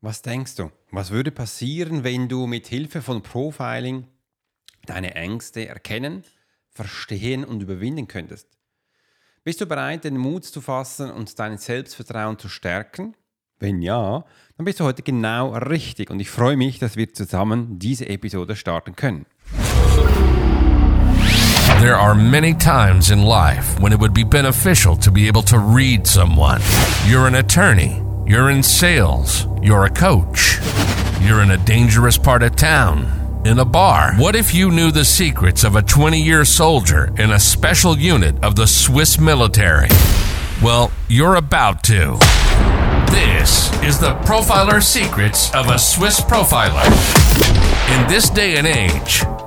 Was denkst du? Was würde passieren, wenn du mit Hilfe von Profiling deine Ängste erkennen, verstehen und überwinden könntest? Bist du bereit, den Mut zu fassen und dein Selbstvertrauen zu stärken? Wenn ja, dann bist du heute genau richtig und ich freue mich, dass wir zusammen diese Episode starten können. There are many times in life when it would be beneficial to be able to read someone. You're an attorney. You're in sales. You're a coach. You're in a dangerous part of town. In a bar. What if you knew the secrets of a 20 year soldier in a special unit of the Swiss military? Well, you're about to. This is the Profiler Secrets of a Swiss Profiler. In this day and age,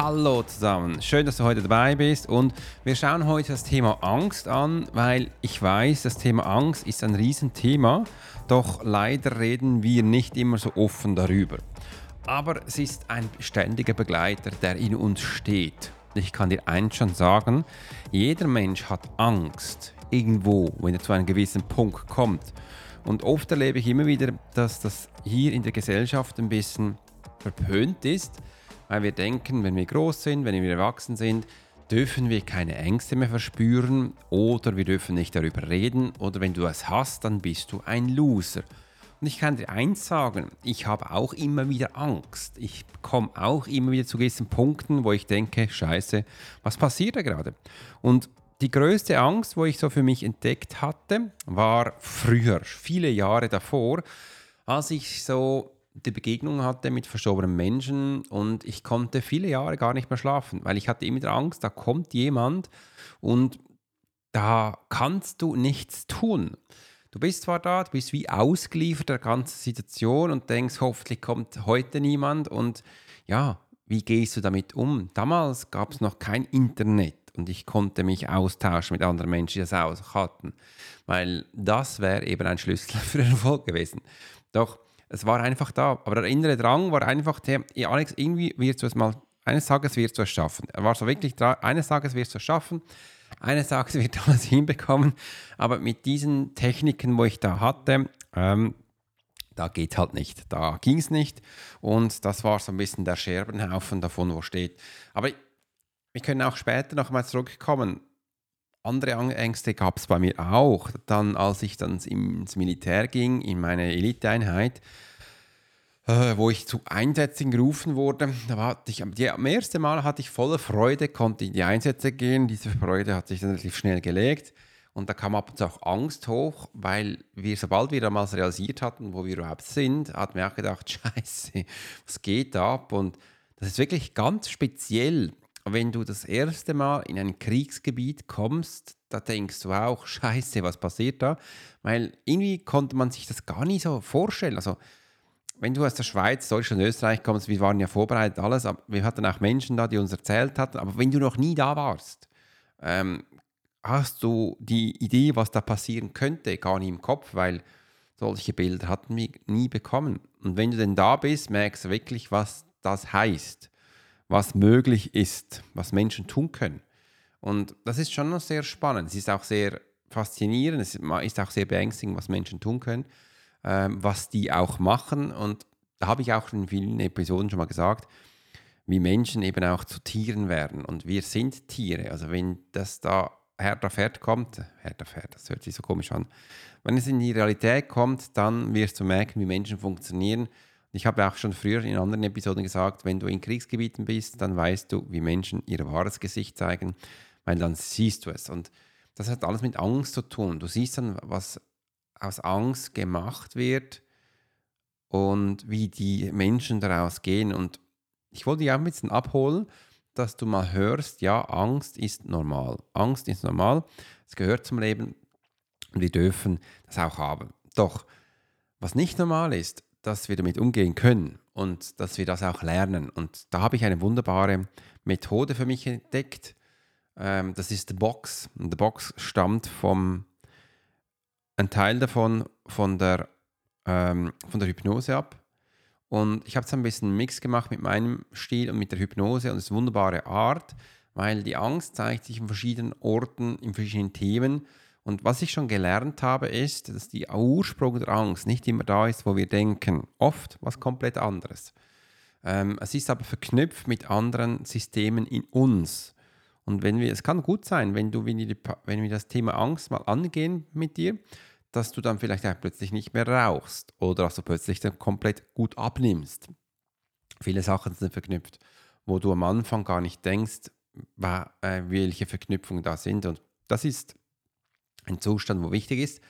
Hallo zusammen, schön, dass du heute dabei bist und wir schauen heute das Thema Angst an, weil ich weiß, das Thema Angst ist ein Riesenthema, doch leider reden wir nicht immer so offen darüber. Aber es ist ein ständiger Begleiter, der in uns steht. Ich kann dir eins schon sagen, jeder Mensch hat Angst irgendwo, wenn er zu einem gewissen Punkt kommt. Und oft erlebe ich immer wieder, dass das hier in der Gesellschaft ein bisschen verpönt ist weil wir denken, wenn wir groß sind, wenn wir erwachsen sind, dürfen wir keine Ängste mehr verspüren oder wir dürfen nicht darüber reden oder wenn du es hast, dann bist du ein Loser. Und ich kann dir eins sagen, ich habe auch immer wieder Angst. Ich komme auch immer wieder zu gewissen Punkten, wo ich denke, scheiße, was passiert da gerade? Und die größte Angst, wo ich so für mich entdeckt hatte, war früher, viele Jahre davor, als ich so die Begegnung hatte mit verstorbenen Menschen und ich konnte viele Jahre gar nicht mehr schlafen, weil ich hatte immer Angst, da kommt jemand und da kannst du nichts tun. Du bist zwar da, du bist wie ausgeliefert der ganzen Situation und denkst, hoffentlich kommt heute niemand und ja, wie gehst du damit um? Damals gab es noch kein Internet und ich konnte mich austauschen mit anderen Menschen, die das auch hatten, weil das wäre eben ein Schlüssel für den Erfolg gewesen. Doch es war einfach da. Aber der innere Drang war einfach der, ja, Alex, irgendwie wirst du es mal, eines Tages wirst du es schaffen. Er war so wirklich dran, eines Tages wirst du es schaffen, eines Tages wird du alles hinbekommen. Aber mit diesen Techniken, wo ich da hatte, ähm, da geht halt nicht. Da ging es nicht. Und das war so ein bisschen der Scherbenhaufen davon, wo steht. Aber wir können auch später nochmal zurückkommen andere Ängste gab es bei mir auch. Dann, als ich dann ins Militär ging, in meine Eliteeinheit, äh, wo ich zu Einsätzen gerufen wurde, da war ich, die, am ersten Mal hatte ich volle Freude, konnte in die Einsätze gehen. Diese Freude hat sich dann relativ schnell gelegt. Und da kam ab und zu auch Angst hoch, weil wir, sobald wir damals realisiert hatten, wo wir überhaupt sind, hatten wir auch gedacht, scheiße, was geht ab? Und das ist wirklich ganz speziell wenn du das erste Mal in ein Kriegsgebiet kommst, da denkst du auch, scheiße, was passiert da? Weil irgendwie konnte man sich das gar nicht so vorstellen. Also, wenn du aus der Schweiz, Deutschland, Österreich kommst, wir waren ja vorbereitet, alles, aber wir hatten auch Menschen da, die uns erzählt hatten, aber wenn du noch nie da warst, ähm, hast du die Idee, was da passieren könnte, gar nicht im Kopf, weil solche Bilder hatten wir nie bekommen. Und wenn du denn da bist, merkst du wirklich, was das heißt was möglich ist, was Menschen tun können. Und das ist schon noch sehr spannend. Es ist auch sehr faszinierend, es ist auch sehr beängstigend, was Menschen tun können, ähm, was die auch machen. Und da habe ich auch in vielen Episoden schon mal gesagt, wie Menschen eben auch zu Tieren werden. Und wir sind Tiere. Also wenn das da auf Herd kommt, auf Herd, das hört sich so komisch an. Wenn es in die Realität kommt, dann wirst du merken, wie Menschen funktionieren ich habe auch schon früher in anderen Episoden gesagt, wenn du in Kriegsgebieten bist, dann weißt du, wie Menschen ihr wahres Gesicht zeigen, weil dann siehst du es. Und das hat alles mit Angst zu tun. Du siehst dann, was aus Angst gemacht wird und wie die Menschen daraus gehen. Und ich wollte dich auch ein bisschen abholen, dass du mal hörst, ja, Angst ist normal. Angst ist normal, es gehört zum Leben und wir dürfen das auch haben. Doch, was nicht normal ist, dass wir damit umgehen können und dass wir das auch lernen. Und da habe ich eine wunderbare Methode für mich entdeckt, Ähm, das ist The Box. The Box stammt vom, ein Teil davon von der, ähm, von der Hypnose ab. Und ich habe jetzt ein bisschen Mix gemacht mit meinem Stil und mit der Hypnose und es ist eine wunderbare Art, weil die Angst zeigt sich in verschiedenen Orten, in verschiedenen Themen. Und was ich schon gelernt habe, ist, dass die Ursprung der Angst nicht immer da ist, wo wir denken. Oft was komplett anderes. Ähm, es ist aber verknüpft mit anderen Systemen in uns. Und wenn wir, es kann gut sein, wenn du, wenn, die, wenn wir das Thema Angst mal angehen mit dir, dass du dann vielleicht auch plötzlich nicht mehr rauchst oder dass du plötzlich dann komplett gut abnimmst. Viele Sachen sind verknüpft, wo du am Anfang gar nicht denkst, äh, welche Verknüpfungen da sind. Und das ist ein Zustand, wo wichtig ist.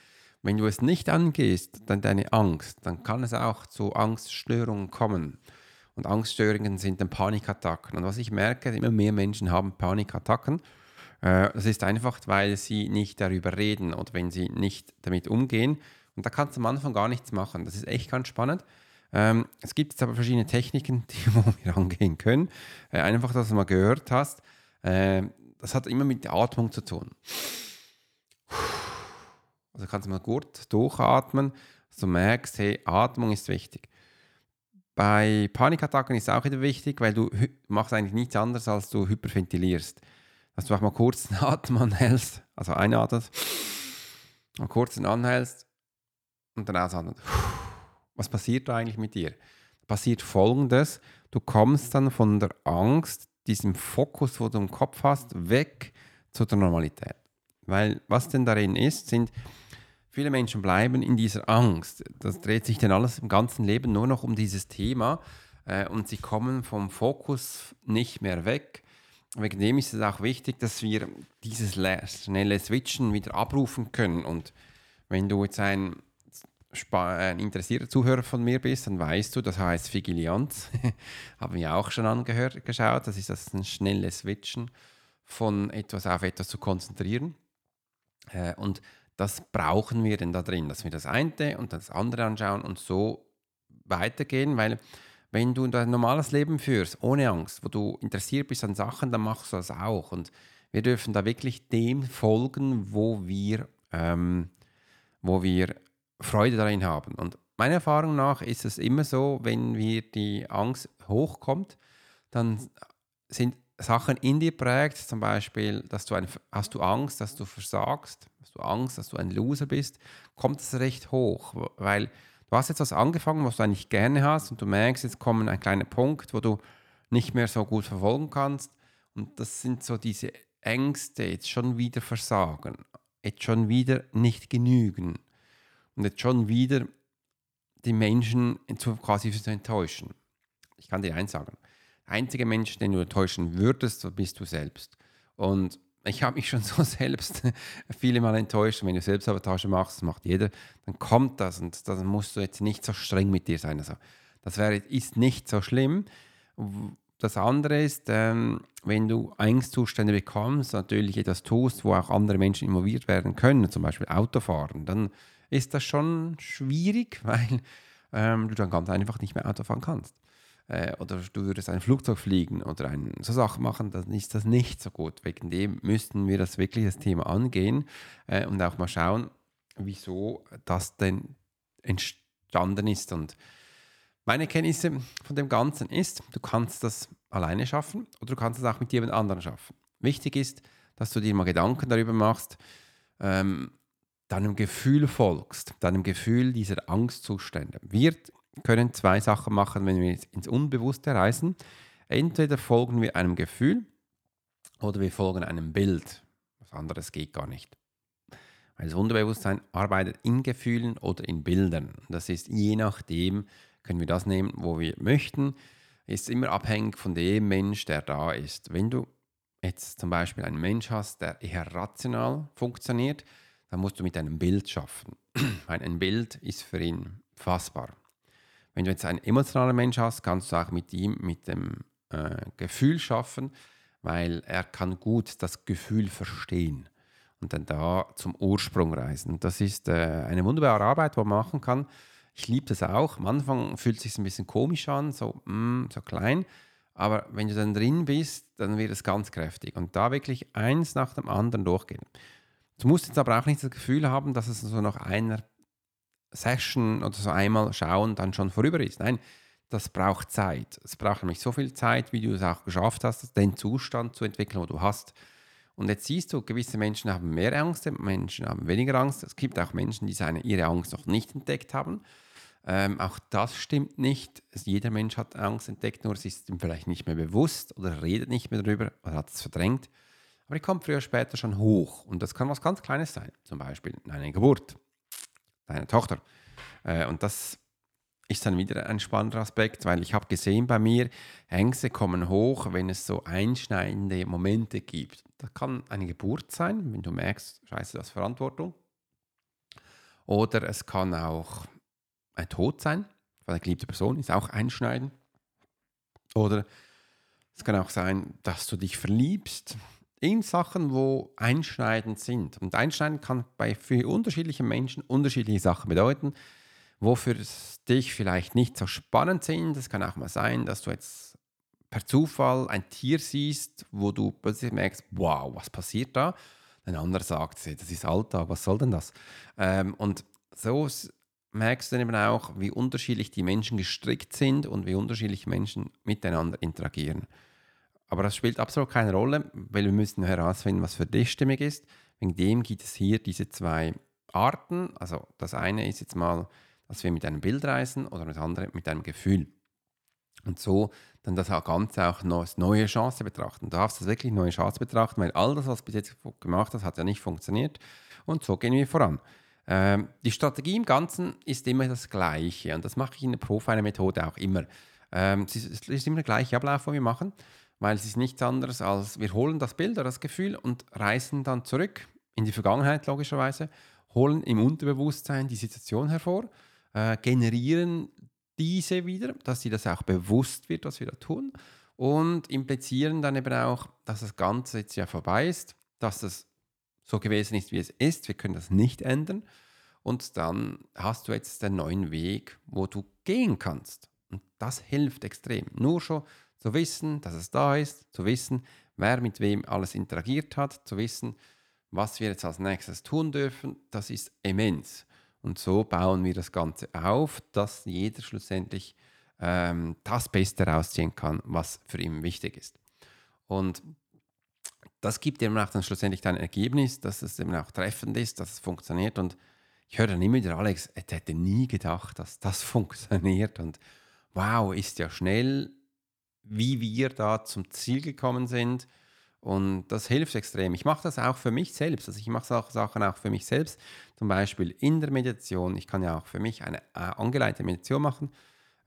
Wenn du es nicht angehst, dann deine Angst, dann kann es auch zu Angststörungen kommen. Und Angststörungen sind dann Panikattacken. Und was ich merke, immer mehr Menschen haben Panikattacken. Äh, das ist einfach, weil sie nicht darüber reden oder wenn sie nicht damit umgehen. Und da kannst du am Anfang gar nichts machen. Das ist echt ganz spannend. Ähm, es gibt jetzt aber verschiedene Techniken, die wir angehen können. Äh, einfach, dass du mal gehört hast. Äh, das hat immer mit der Atmung zu tun. Also kannst du mal gut durchatmen, dass du merkst, hey, Atmung ist wichtig. Bei Panikattacken ist es auch wieder wichtig, weil du machst eigentlich nichts anderes, als du hyperventilierst. Dass du auch mal kurz den Atem anhältst, also einatmest, mal kurz den anhältst und dann ausatmest. Was passiert da eigentlich mit dir? Passiert folgendes: Du kommst dann von der Angst, diesem Fokus, wo du im Kopf hast, weg zu der Normalität. Weil was denn darin ist, sind Viele Menschen bleiben in dieser Angst. Das dreht sich dann alles im ganzen Leben nur noch um dieses Thema äh, und sie kommen vom Fokus nicht mehr weg. Wegen dem ist es auch wichtig, dass wir dieses schnelle Switchen wieder abrufen können. Und wenn du jetzt ein, ein interessierter Zuhörer von mir bist, dann weißt du, das heißt Vigilianz. Haben wir auch schon angeschaut. Das ist das ein schnelles Switchen von etwas auf etwas zu konzentrieren. Äh, und das brauchen wir denn da drin, dass wir das eine und das andere anschauen und so weitergehen, weil wenn du ein normales Leben führst, ohne Angst, wo du interessiert bist an Sachen, dann machst du das auch. Und wir dürfen da wirklich dem folgen, wo wir, ähm, wo wir Freude darin haben. Und meiner Erfahrung nach ist es immer so, wenn wir die Angst hochkommt, dann sind Sachen in dir prägt, zum Beispiel, dass du ein, hast du Angst, dass du versagst, hast du Angst, dass du ein Loser bist, kommt es recht hoch, weil du hast jetzt was angefangen, was du eigentlich gerne hast und du merkst, jetzt kommt ein kleiner Punkt, wo du nicht mehr so gut verfolgen kannst und das sind so diese Ängste, jetzt schon wieder versagen, jetzt schon wieder nicht genügen und jetzt schon wieder die Menschen quasi zu enttäuschen. Ich kann dir eins sagen, einzige Mensch, den du enttäuschen würdest, bist du selbst. Und ich habe mich schon so selbst viele Mal enttäuscht. wenn du Selbstsabotage machst, das macht jeder, dann kommt das und dann musst du jetzt nicht so streng mit dir sein. Also, das wäre, ist nicht so schlimm. Das andere ist, ähm, wenn du Angstzustände bekommst, natürlich etwas tust, wo auch andere Menschen involviert werden können, zum Beispiel Autofahren, dann ist das schon schwierig, weil ähm, du dann ganz einfach nicht mehr Auto fahren kannst äh, oder du würdest ein Flugzeug fliegen oder ein, so Sachen machen, dann ist das nicht so gut. Wegen dem müssten wir das wirklich das Thema angehen äh, und auch mal schauen, wieso das denn entstanden ist. Und meine Kenntnisse von dem Ganzen ist, du kannst das alleine schaffen oder du kannst es auch mit jemand anderem schaffen. Wichtig ist, dass du dir mal Gedanken darüber machst, ähm, deinem Gefühl folgst, deinem Gefühl dieser Angstzustände. Wird können zwei Sachen machen, wenn wir ins Unbewusste reisen. Entweder folgen wir einem Gefühl oder wir folgen einem Bild. Was anderes geht gar nicht. Weil das Unterbewusstsein arbeitet in Gefühlen oder in Bildern. Das ist je nachdem, können wir das nehmen, wo wir möchten. Ist immer abhängig von dem Mensch, der da ist. Wenn du jetzt zum Beispiel einen Mensch hast, der eher rational funktioniert, dann musst du mit einem Bild schaffen. Ein Bild ist für ihn fassbar. Wenn du jetzt einen emotionalen Mensch hast, kannst du auch mit ihm, mit dem äh, Gefühl schaffen, weil er kann gut das Gefühl verstehen und dann da zum Ursprung reisen. Das ist äh, eine wunderbare Arbeit, die man machen kann. Ich liebe das auch. Am Anfang fühlt es sich ein bisschen komisch an, so, mm, so klein. Aber wenn du dann drin bist, dann wird es ganz kräftig. Und da wirklich eins nach dem anderen durchgehen. Du musst jetzt aber auch nicht das Gefühl haben, dass es so nach einer Session oder so einmal schauen dann schon vorüber ist. Nein, das braucht Zeit. Es braucht nämlich so viel Zeit, wie du es auch geschafft hast, den Zustand zu entwickeln, wo du hast. Und jetzt siehst du, gewisse Menschen haben mehr Angst, Menschen haben weniger Angst. Es gibt auch Menschen, die seine, ihre Angst noch nicht entdeckt haben. Ähm, auch das stimmt nicht. Jeder Mensch hat Angst entdeckt, nur es ist ihm vielleicht nicht mehr bewusst oder redet nicht mehr darüber oder hat es verdrängt. Aber die kommt früher oder später schon hoch. Und das kann was ganz Kleines sein. Zum Beispiel eine Geburt deiner Tochter. Äh, und das ist dann wieder ein spannender Aspekt, weil ich habe gesehen bei mir, Ängste kommen hoch, wenn es so einschneidende Momente gibt. Das kann eine Geburt sein, wenn du merkst, scheiße, das ist Verantwortung. Oder es kann auch ein Tod sein, weil eine geliebte Person ist auch einschneidend. Oder es kann auch sein, dass du dich verliebst in Sachen, wo einschneidend sind. Und einschneidend kann bei für unterschiedliche Menschen unterschiedliche Sachen bedeuten wo für dich vielleicht nicht so spannend sind. Es kann auch mal sein, dass du jetzt per Zufall ein Tier siehst, wo du plötzlich merkst, wow, was passiert da? Ein anderer sagt, das ist Alltag, was soll denn das? Ähm, und so merkst du dann eben auch, wie unterschiedlich die Menschen gestrickt sind und wie unterschiedlich Menschen miteinander interagieren. Aber das spielt absolut keine Rolle, weil wir müssen herausfinden, was für dich stimmig ist. Wegen dem gibt es hier diese zwei Arten. Also das eine ist jetzt mal dass wir mit einem Bild reisen oder das andere mit einem Gefühl. Und so dann das Ganze auch als neue Chance betrachten. Du darfst das wirklich neue Chance betrachten, weil all das, was du bis jetzt gemacht hast, hat ja nicht funktioniert. Und so gehen wir voran. Ähm, die Strategie im Ganzen ist immer das Gleiche und das mache ich in der Profiler-Methode auch immer. Ähm, es ist immer der gleiche Ablauf, den wir machen, weil es ist nichts anderes als wir holen das Bild oder das Gefühl und reisen dann zurück in die Vergangenheit logischerweise, holen im Unterbewusstsein die Situation hervor äh, generieren diese wieder, dass sie das auch bewusst wird, was wir da tun und implizieren dann eben auch, dass das Ganze jetzt ja vorbei ist, dass es so gewesen ist, wie es ist. Wir können das nicht ändern. Und dann hast du jetzt den neuen Weg, wo du gehen kannst. Und das hilft extrem. Nur schon zu wissen, dass es da ist, zu wissen, wer mit wem alles interagiert hat, zu wissen, was wir jetzt als nächstes tun dürfen, das ist immens. Und so bauen wir das Ganze auf, dass jeder schlussendlich ähm, das Beste rausziehen kann, was für ihn wichtig ist. Und das gibt eben auch dann schlussendlich ein Ergebnis, dass es eben auch treffend ist, dass es funktioniert. Und ich höre dann immer wieder, Alex, ich hätte nie gedacht, dass das funktioniert. Und wow, ist ja schnell, wie wir da zum Ziel gekommen sind. Und das hilft extrem. Ich mache das auch für mich selbst. Also ich mache Sachen auch für mich selbst. Zum Beispiel in der Meditation. Ich kann ja auch für mich eine äh, angeleitete Meditation machen.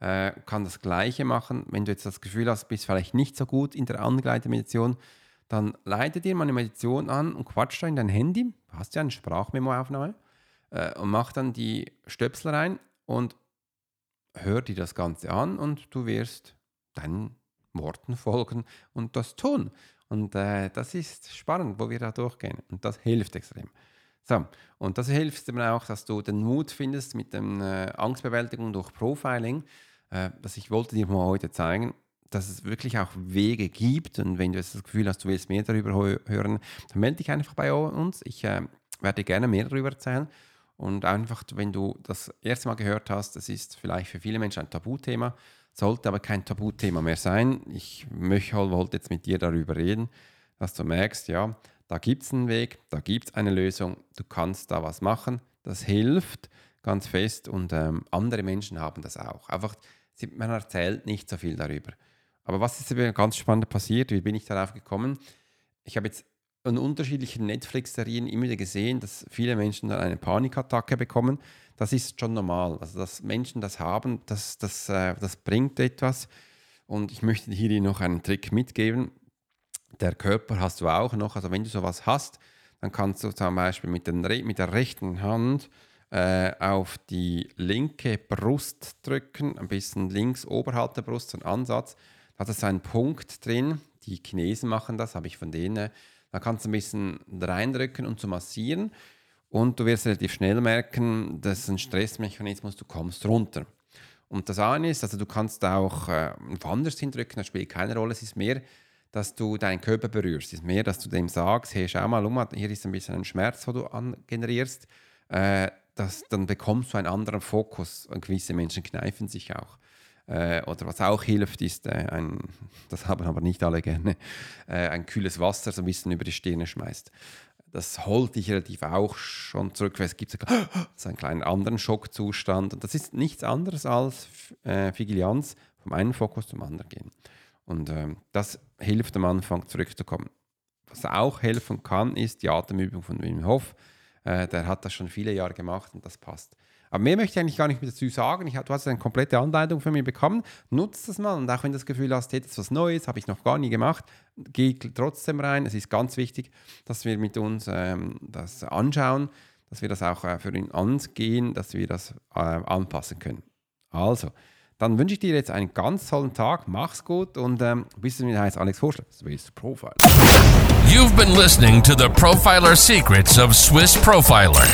Äh, kann das Gleiche machen. Wenn du jetzt das Gefühl hast, bist vielleicht nicht so gut in der angeleiteten Meditation, dann leite dir mal eine Meditation an und quatsch da in dein Handy. Du hast ja eine Sprachmemo-Aufnahme. Äh, und mach dann die Stöpsel rein und hör dir das Ganze an und du wirst deinen Worten folgen und das tun. Und äh, das ist spannend, wo wir da durchgehen. Und das hilft extrem. So, und das hilft eben auch, dass du den Mut findest mit der äh, Angstbewältigung durch Profiling. Äh, dass ich wollte dir mal heute zeigen, dass es wirklich auch Wege gibt. Und wenn du jetzt das Gefühl hast, du willst mehr darüber hören, dann melde dich einfach bei uns. Ich äh, werde gerne mehr darüber erzählen. Und einfach, wenn du das erste Mal gehört hast, das ist vielleicht für viele Menschen ein Tabuthema sollte aber kein Tabuthema mehr sein. Ich möchte, wollte jetzt mit dir darüber reden, dass du merkst, ja, da gibt es einen Weg, da gibt es eine Lösung, du kannst da was machen. Das hilft ganz fest und ähm, andere Menschen haben das auch. Einfach, man erzählt nicht so viel darüber. Aber was ist ganz spannend passiert? Wie bin ich darauf gekommen? Ich habe jetzt in unterschiedlichen Netflix-Serien immer wieder gesehen, dass viele Menschen dann eine Panikattacke bekommen. Das ist schon normal. Also, dass Menschen das haben, das, das, äh, das bringt etwas. Und ich möchte hier noch einen Trick mitgeben. Der Körper hast du auch noch. Also, wenn du sowas hast, dann kannst du zum Beispiel mit, den, mit der rechten Hand äh, auf die linke Brust drücken, ein bisschen links oberhalb der Brust, so ein Ansatz. Da hat es einen Punkt drin. Die Chinesen machen das, habe ich von denen da kannst du ein bisschen reindrücken und zu massieren. Und du wirst relativ schnell merken, das ist ein Stressmechanismus, du kommst runter. Und das eine ist, also du kannst auch äh, woanders hindrücken, das spielt keine Rolle. Es ist mehr, dass du deinen Körper berührst. Es ist mehr, dass du dem sagst, hey, schau mal um, hier ist ein bisschen ein Schmerz, wo du generierst. Äh, das, dann bekommst du einen anderen Fokus. Und gewisse Menschen kneifen sich auch. Äh, oder was auch hilft, ist äh, ein, das haben aber nicht alle gerne, äh, ein kühles Wasser so ein bisschen über die Stirne schmeißt. Das holt dich relativ auch schon zurück, weil es gibt so einen kleinen anderen Schockzustand. Und das ist nichts anderes als äh, Vigilianz, vom einen Fokus zum anderen gehen. Und ähm, das hilft am Anfang zurückzukommen. Was auch helfen kann, ist die Atemübung von Wim Hof. Äh, der hat das schon viele Jahre gemacht und das passt. Aber mehr möchte ich eigentlich gar nicht mehr dazu sagen. Ich, du hast eine komplette Anleitung von mir bekommen. Nutzt das mal und auch wenn du das Gefühl hast, hey, das ist was Neues, habe ich noch gar nie gemacht, geh trotzdem rein. Es ist ganz wichtig, dass wir mit uns ähm, das anschauen, dass wir das auch äh, für ihn angehen, dass wir das äh, anpassen können. Also, dann wünsche ich dir jetzt einen ganz tollen Tag. Mach's gut und ähm, bis zum heißt Alex Vorschlag, Swiss Profiler. You've been listening to the Profiler Secrets of Swiss Profiler.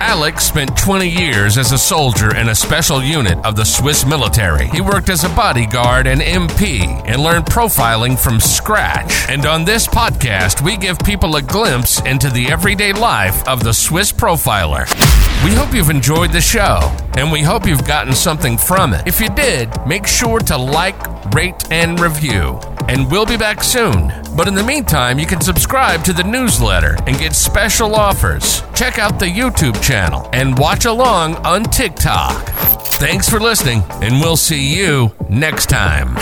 Alex spent 20 years as a soldier in a special unit of the Swiss military. He worked as a bodyguard and MP and learned profiling from scratch. And on this podcast, we give people a glimpse into the everyday life of the Swiss Profiler. We hope you've enjoyed the show and we hope you've gotten something from it. If you did, make sure to like, rate, and review. And we'll be back soon. But in the meantime, you can subscribe to the newsletter and get special offers. Check out the YouTube channel and watch along on TikTok. Thanks for listening, and we'll see you next time.